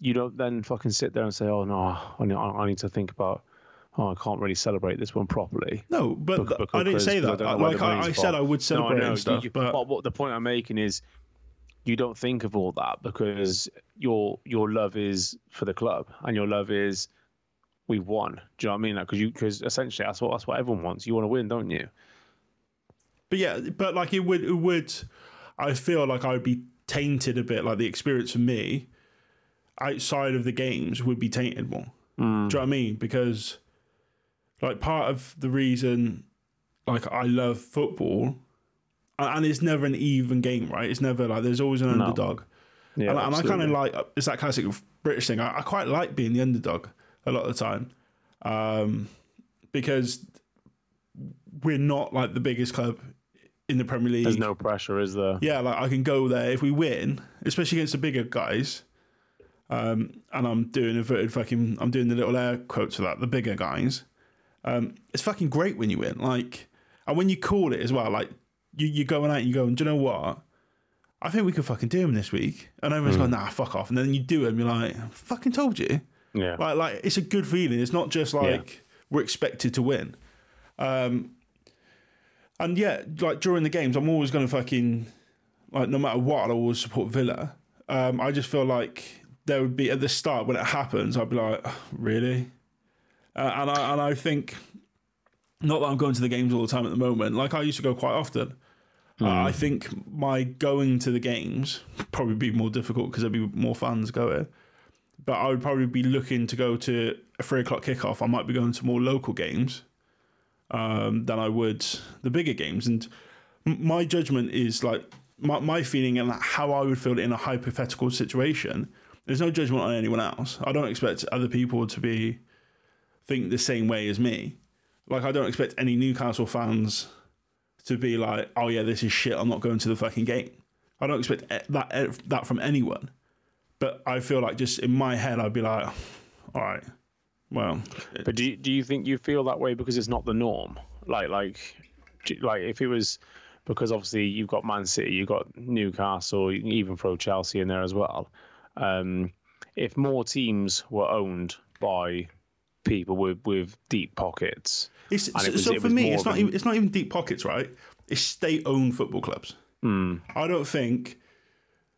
You don't then fucking sit there and say, oh, no, I need, I need to think about, oh, I can't really celebrate this one properly. No, but Bec- th- I didn't say that. I don't know where like I, I said, I would No, I celebrate know, stuff, you- but what, what the point I'm making is you don't think of all that because your your love is for the club and your love is we've won. Do you know what I mean? Because you because essentially that's what that's what everyone wants. You want to win, don't you? But yeah, but like it would, it would. I feel like I would be tainted a bit. Like the experience for me outside of the games would be tainted more. Do you know what I mean? Because like part of the reason like I love football and it's never an even game, right? It's never like there's always an No. underdog. Yeah, and, I- and I kind of like it's that classic British thing. I, I quite like being the underdog a lot of the time, um, because we're not like the biggest club in the Premier League. There's no pressure, is there? yeah, like I can go there if we win, especially against the bigger guys. Um, and I'm doing inverted fucking, I'm doing the little air quotes for that. The bigger guys, um, it's fucking great when you win. Like, and when you call it as well, like you you're going out and you're going, do you know what? I think we could fucking do him this week. And everyone's going, nah, fuck off. And then you do and you're like, fucking told you. Yeah. Like, like it's a good feeling. It's not just like we're expected to win. Um, and yeah, like during the games, I'm always going to fucking like no matter what, I'll always support Villa. Um, I just feel like there would be at the start when it happens, I'd be like, really, uh, and I and I think not that I'm going to the games all the time at the moment. Like I used to go quite often. Uh, I think my going to the games probably be more difficult because there'd be more fans going but I would probably be looking to go to a three o'clock kickoff. I might be going to more local games um, than I would the bigger games. And m- my judgment is like my, my feeling and how I would feel in a hypothetical situation. There's no judgment on anyone else. I don't expect other people to be think the same way as me. Like I don't expect any Newcastle fans to be like, "Oh yeah, this is shit. I'm not going to the fucking game." I don't expect that that from anyone. But I feel like just in my head, I'd be like, all right, well, But do you, do you think you feel that way because it's not the norm? Like like like if it was because obviously you've got Man City, you've got Newcastle, you can even throw Chelsea in there as well. Um, if more teams were owned by people with, with deep pockets, it's, so, it was- so for me, it's not even, it's not even deep pockets, right? It's state-owned football clubs. I don't think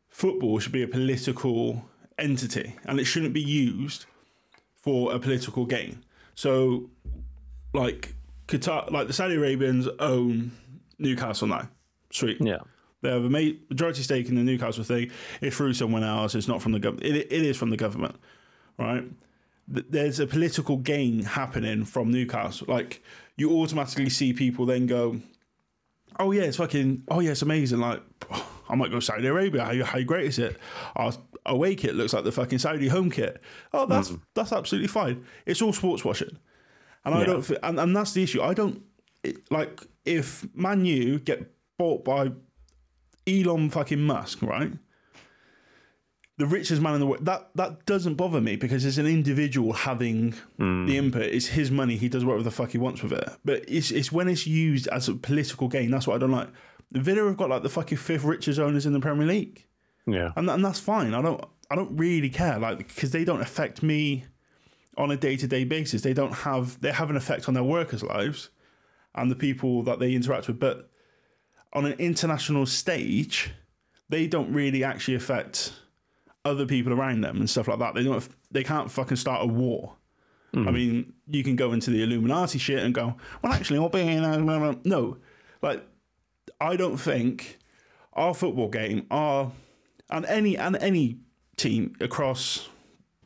football should be a political entity, and it shouldn't be used for a political gain. So, like Qatar, like the Saudi Arabians own Newcastle now. Sweet. yeah, They have a majority stake in the Newcastle thing. It's through someone else. It's not from the government. It, it is from the government, right? There's a political gain happening from Newcastle. Like you automatically see people then go, "Oh yeah, it's fucking. Oh yeah, it's amazing. Like I might go Saudi Arabia. How, how great is it? Our away kit looks like the fucking Saudi home kit. Oh, that's mm. that's absolutely fine. It's all sports washing, and I Yeah. don't. And, and that's the issue. I don't it, like if Man U get bought by Elon fucking Musk, right? The richest man in the world. That that doesn't bother me because as an individual having hmm. the input, it's his money. He does whatever the fuck he wants with it. But it's it's when it's used as a political gain. That's what I don't like. Villa have got like the fucking fifth richest owners in the Premier League, yeah, and and that's fine. I don't I don't really care like because they don't affect me on a day to day basis. They don't have they have an effect on their workers' lives and the people that they interact with. But on an international stage, they don't really actually affect other people around them and stuff like that. They don't. They can't fucking start a war. I hmm. mean, you can go into the Illuminati shit and go, well, actually, I'll be in. blah, blah." No, like I don't think our football game, our and any and any team across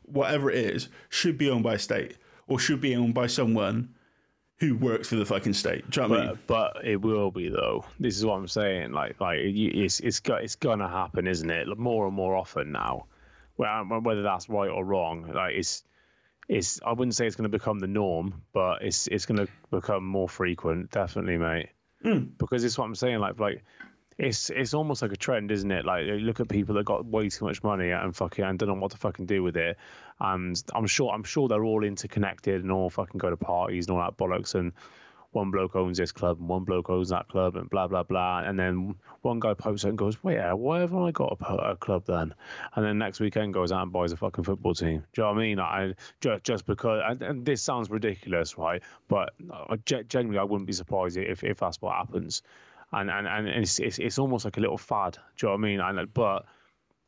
whatever it is should be owned by a state or should be owned by someone who works for the fucking state. Do you know what I mean? but but it will be though. This is what I'm saying. Like like it's it's got it's gonna happen, isn't it? More and more often now. Well, whether that's right or wrong, like it's it's. I wouldn't say it's going to become the norm, but it's it's going to become more frequent, definitely, mate. Hmm. Because it's what I'm saying. Like like it's it's almost like a trend, isn't it? Like look at people that got way too much money and fucking and don't know what to fucking do with it. And I'm sure I'm sure they're all interconnected and all fucking go to parties and all that bollocks. And one bloke owns this club and one bloke owns that club and blah blah blah. And then one guy pipes out and goes, "Wait, why haven't I got a, a club then?" And then next weekend goes out and buys a fucking football team. Do you know what I mean? I just just because and, and this sounds ridiculous, right? But uh, ge- genuinely, I wouldn't be surprised if if that's what happens. And and and it's it's, it's almost like a little fad. Do you know what I mean? And but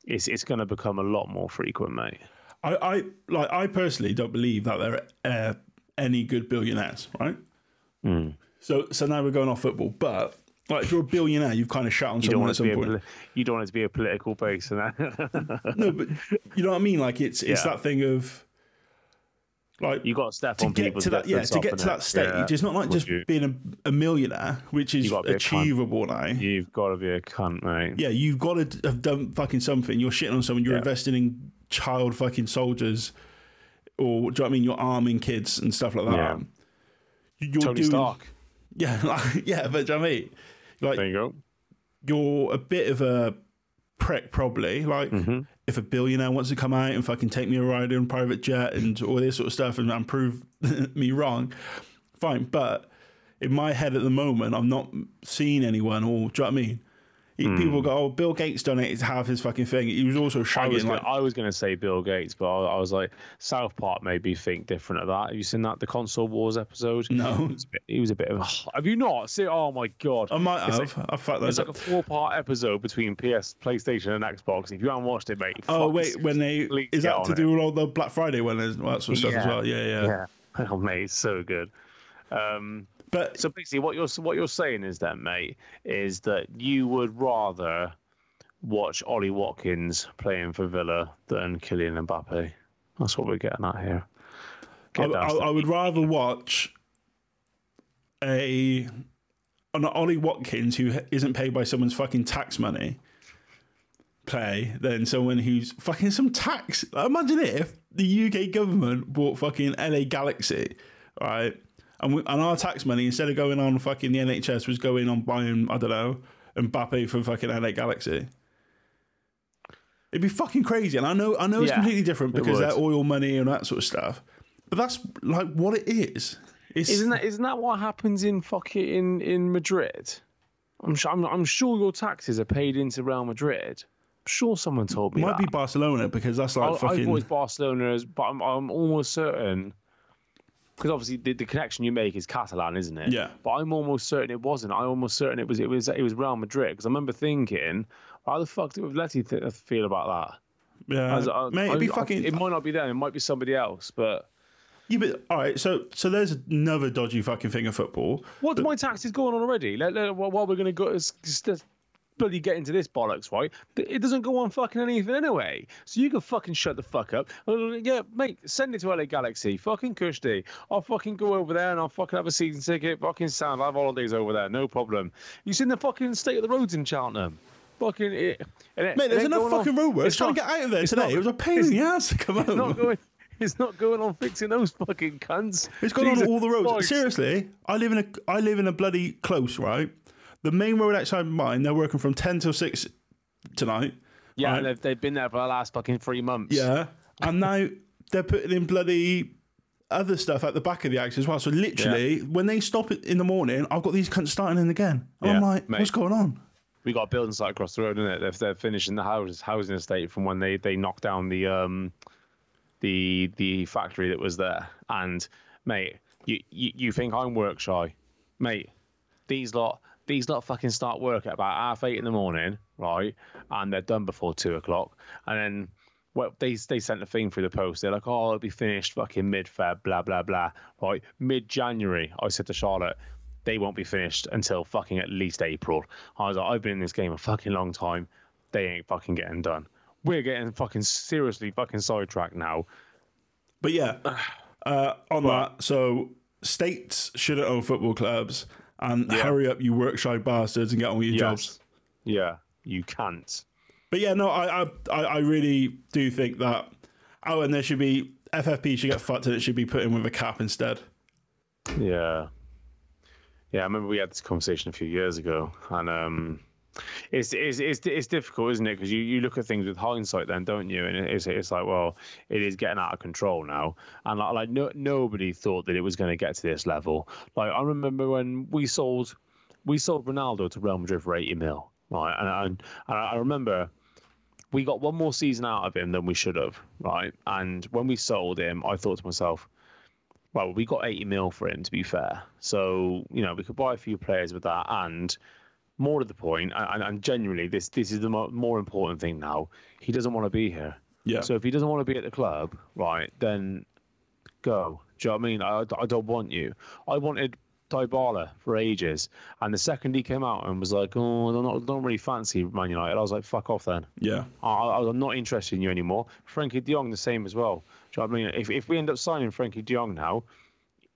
it's it's going to become a lot more frequent, mate. I, I like. I personally don't believe that there are uh, any good billionaires, right? So, so now we're going off football, but Like if you're a billionaire, you've kind of shot on You someone at some point. poli- you don't want it to be a political base, and that No, but you know what I mean. Like it's it's Yeah. that thing of like you got to step to on get people to that yeah to get to that stage. It's not like Would just you? being a, a millionaire, which is You gotta be a cunt. achievable now. You've got to be a cunt, mate. Yeah, you've got to have done fucking something. You're shitting on someone. You're Yeah. investing in child fucking soldiers, or do you know what I mean? You're arming kids and stuff like that. Yeah. You're Tony doing, Stark. Yeah, like, yeah, but do you know what I mean? Like There you go. you're a bit of a prick, probably. Like Mm-hmm. If a billionaire wants to come out and fucking take me a ride in a private jet and all this sort of stuff and, and prove me wrong, fine. But in my head at the moment, I'm not seeing anyone. Or do you know what I mean? Hmm. People go, "Oh, Bill Gates done it. to half his fucking thing." He was also I was, like gonna, I was going to say Bill Gates, but I, I was like, South Park made me think different of that. Have you seen that the console wars episode? No. he was a bit, he was a bit of. A, have you not? See, oh my god, I might It's have. like- I fucked It's that like a four-part episode between PS, PlayStation, and Xbox. If you haven't watched it, mate. Oh wait, when they is that to do with all the Black Friday when there's all that sort of stuff as well? Yeah, yeah. Yeah. Oh mate, it's so good. Um, But so basically, what you're what you're saying is then, mate, is that you would rather watch Ollie Watkins playing for Villa than Kylian Mbappe. That's what we're getting at here. I, Get down I, I would rather watch a an Ollie Watkins who isn't paid by someone's fucking tax money play than someone who's fucking some tax. Imagine if the UK government bought fucking LA Galaxy, right? And, we, and our tax money instead of going on fucking the NHS was going on buying I don't know Mbappe for fucking LA Galaxy. It'd be fucking crazy, and I know I know it's Yeah, completely different because they're oil money and that sort of stuff. But that's like what it is. It's, Isn't that isn't that what happens in fucking in in Madrid? I'm sure I'm, I'm sure your taxes are paid into Real Madrid. I'm sure someone told me It might that. be Barcelona because that's like I, fucking. thought it's Barcelona, as- but I'm, I'm almost certain because obviously the, the connection you make is Catalan, isn't it? Yeah. But I'm almost certain it wasn't. I'm almost certain it was it was it was Real Madrid because I remember thinking, how the fuck did Letty th- feel about that? yeah, was- I- uh, mate, I- it'd be I- fucking. it might not be them. It might be somebody else. But yeah, but all right. So so there's another dodgy fucking thing of football. what's my taxes going on already? Let, let, while we're going to go, bloody get into this bollocks, right? It doesn't go on fucking anything anyway. So you can fucking shut the fuck up. Uh, Yeah, mate, send it to LA Galaxy. Fucking Kushti. I'll fucking go over there and I'll fucking have a season ticket. Fucking sound. I have holidays over there. No problem. You seen the fucking state of the roads in Cheltenham? Fucking it. it- Mate, there's enough going fucking road works it's trying to get out of there today. Not, it was a pain in the ass to come It's home. not going. It's not going on fixing those fucking cunts. It's gone on all the roads. Christ. Seriously, I live in a I live in a bloody close, right? The main road outside mine, they're working from ten till six tonight. Yeah, right? and they've, they've been there for the last fucking three months. Yeah, and now they're putting in bloody other stuff at the back of the axe as well. So literally, when they stop it in the morning, I've got these cunts starting in again. And I'm like, mate. what's going on? we got a building site across the road, isn't it? They're, they're finishing the house, housing estate from when they, they knocked down the um the the factory that was there. And mate, you, you you think I'm work shy, mate? These lot these lot fucking start work at about half eight in the morning, right? And they're done before two o'clock. And then well, they they sent a thing through the post. They're like, oh, it'll be finished fucking mid Feb, blah blah blah. Right, mid January. I said to Charlotte, they won't be finished until fucking at least April. I was like, I've been in this game a fucking long time. They ain't fucking getting done. We're getting fucking seriously fucking sidetracked now. But yeah, uh, on But- that, so states shouldn't own football clubs, and hurry up, you work shy bastards, and get on with your jobs. Yeah, you can't. But yeah, no, I, I, I I really do think that. Oh, and there should be FFP should get fucked, and it should be put in with a cap instead. Yeah. Yeah, I remember we had this conversation a few years ago, and um, it's it's it's, it's difficult, isn't it? Because you, you look at things with hindsight, then, don't you? And it's it's like, well, it is getting out of control now, and like, like no, nobody thought that it was going to get to this level. Like I remember when we sold we sold Ronaldo to Real Madrid for eighty mil, right? And and, and I remember we got one more season out of him than we should have, right? And when we sold him, I thought to myself, well, we got 80 mil for him, to be fair. So, you know, we could buy a few players with that. And more to the point, and, and genuinely, this this is the mo- more important thing now. He doesn't want to be here. Yeah. So if he doesn't want to be at the club, right, then go. Do you know what I mean? I, I don't want you. I wanted Dybala for ages, and the second he came out and was like, "Oh, I don't, don't really fancy Man United," I was like, "Fuck off then." Yeah. I, I, I'm not interested in you anymore. Frenkie De Jong the same as well. Do you know what I mean? If if we end up signing Frenkie De Jong now,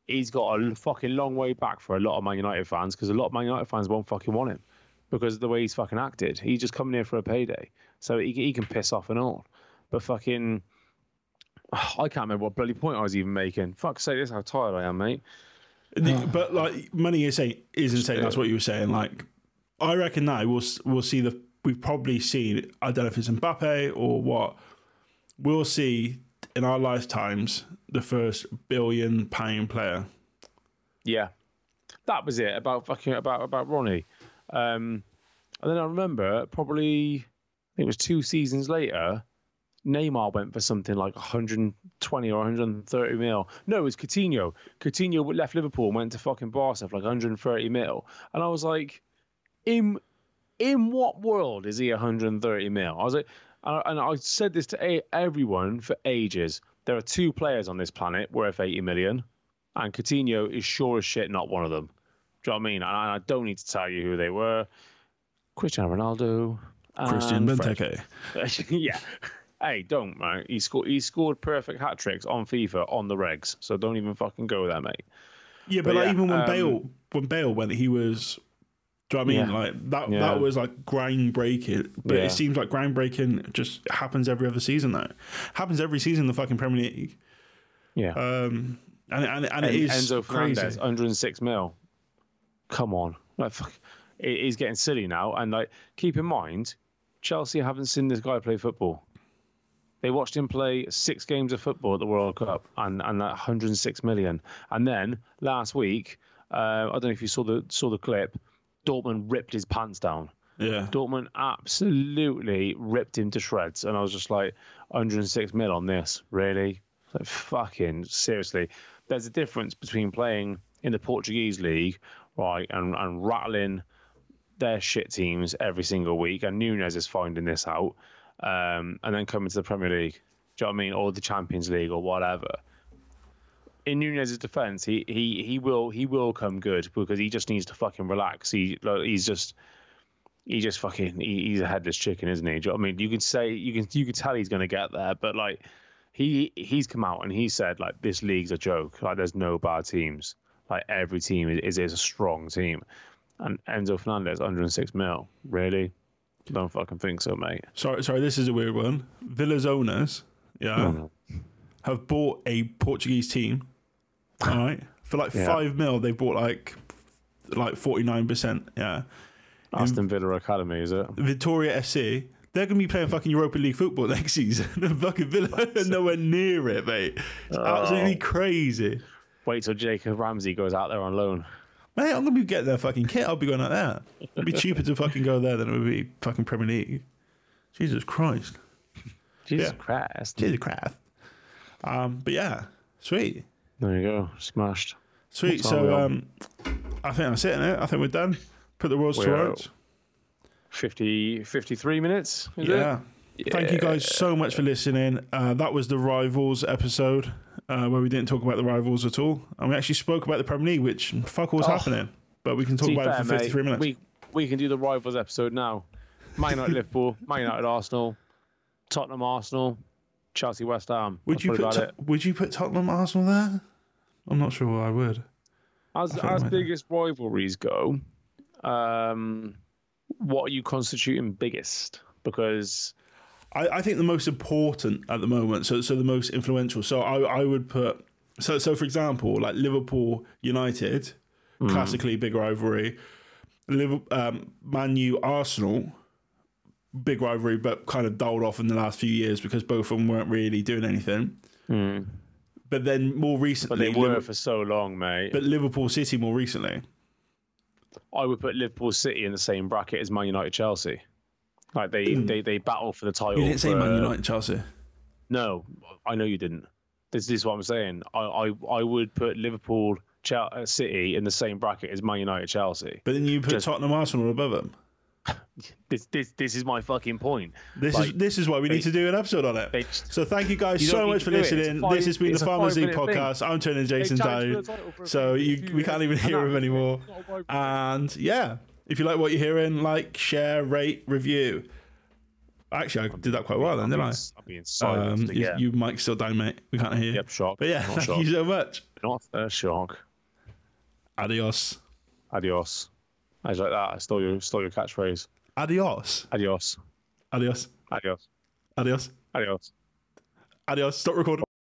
he's got a fucking long way back for a lot of Man United fans because a lot of Man United fans won't fucking want him because of the way he's fucking acted. He's just coming here for a payday, so he he can piss off and all. But fucking, I can't remember what bloody point I was even making. Fuck say this how tired I am, mate. The- but like money is saying is insane. that's what you were saying. Like I reckon now we'll we'll see the we've probably seen I don't know if it's Mbappe or what. We'll see in our lifetimes the first billion paying player. Yeah, that was it about fucking about about Ronnie. Um, and then I remember probably I think it was two seasons later, Neymar went for something like 120 or 130 mil. No, it was Coutinho. Coutinho left Liverpool and went to fucking Barca for like 130 mil, and I was like, in in what world is he 130 mil? I was like, and I- said this to a- everyone for ages. There are two players on this planet worth 80 million and Coutinho is sure as shit not one of them. Do you know what I mean? And I don't need to tell you who they were. Cristiano Ronaldo, Christian Benteke. yeah. Hey, don't, mate. He scored. He scored perfect hat tricks on FIFA on the regs. So don't even fucking go there, mate. Yeah, but, But like yeah, even when um, Bale when Bale went, he was. Do you know what I mean? Yeah. Like that Yeah. that was like groundbreaking. But Yeah. it seems like groundbreaking just happens every other season now. Happens every season in the fucking Premier League. Yeah. Um, and and, and it En- is Enzo crazy. Fernandez, 106 mil. Come on, like fuck, it is getting silly now. And like, keep in mind, Chelsea haven't seen this guy play football. They watched him play six games of football at the World Cup, and and that 106 million. And then last week, uh, I don't know if you saw the saw the clip. Dortmund ripped his pants down. Yeah. Dortmund absolutely ripped him to shreds, and I was just like, 106 mil on this, really? Like, fucking seriously. There's a difference between playing in the Portuguese league, right, and, and rattling their shit teams every single week, and Nunez is finding this out, um, and then coming to the Premier League. Do you know what I mean? Or the Champions League or whatever. In Nunez's defense, he, he he will he will come good because he just needs to fucking relax. He like, he's just he just fucking he, he's a headless chicken, isn't he? You know I mean? You can say you can you can tell he's going to get there, but like he he's come out and he said like this league's a joke. Like there's no bad teams. Like every team is is, is a strong team. And Enzo Fernandez, 106 mil, really? Don't fucking think so, mate. Sorry, sorry. This is a weird one. Villa's owners, yeah, no. have bought a Portuguese team. All right, for like Yeah. five mil, they bought like like forty nine percent. Yeah, Aston Villa Academy, is it? Victoria FC. They're gonna be playing fucking Europa League football next season. And fucking Villa are nowhere near it, mate. It's absolutely crazy. Wait till Jacob Ramsey goes out there on loan. Mate, I'm gonna be getting their fucking kit. I'll be going like that. It'd be cheaper to fucking go there than it would be fucking Premier League. Jesus Christ. Jesus Yeah. Christ. Jesus Christ. Um, but yeah, sweet. There you go. Smashed. Sweet. What time are we So um, I think that's it. Innit? I think we're done. Put the world to rights. 50, 53 minutes, is Yeah. it? Thank you guys so much for listening. Uh, that was the Rivals episode uh, where we didn't talk about the Rivals at all, and we actually spoke about the Premier League, which fuck all was Oh. happening. But we can talk about fair, it for 53 mate, minutes. We, we can do the Rivals episode now. Man United Liverpool, Man United Arsenal, Tottenham Arsenal, Chelsea West Ham. would That's you put Would you put Tottenham Arsenal there? I'm not sure I would. As as I might biggest rivalries go, um, what are you constituting biggest? Because I, I think the most important at the moment, so so the most influential. So I I would put so so for example, like Liverpool United, classically big rivalry. Liverpool, um, Man U Arsenal, big rivalry, but kind of dulled off in the last few years because both of them weren't really doing anything. But then more but recently, they were Liver- for so long, mate. but Liverpool City more recently. I would put Liverpool City in the same bracket as Man United Chelsea. Like they, they, they battle for the title. You didn't say for- Man United Chelsea. No, I know you didn't. This, this is what I'm saying. I, I, I would put Liverpool Chel- uh, City in the same bracket as Man United Chelsea. But then you put Just- Tottenham Arsenal above them. This this this is my fucking point. This is this is why we need to do an episode on it. They So thank you guys You so much for to do it. It's listening. five- this has been the Farmers League five-minute thing. podcast. I'm turning Jason down, the title for a so you we can't even hear him anymore. And yeah, if you like what you're hearing, like, share, rate, review. Actually, I did that quite well then, didn't I? I'm being silenced Um, you, again. you mic still down, mate. We can't hear you. Yep, shock. But yeah, Not thank you so much. Not a shock. Adios. Adios. I was like that. I stole your stole your catchphrase. Adios. Adios. Adios. Adios. Adios. Adios. Adios. Stop recording.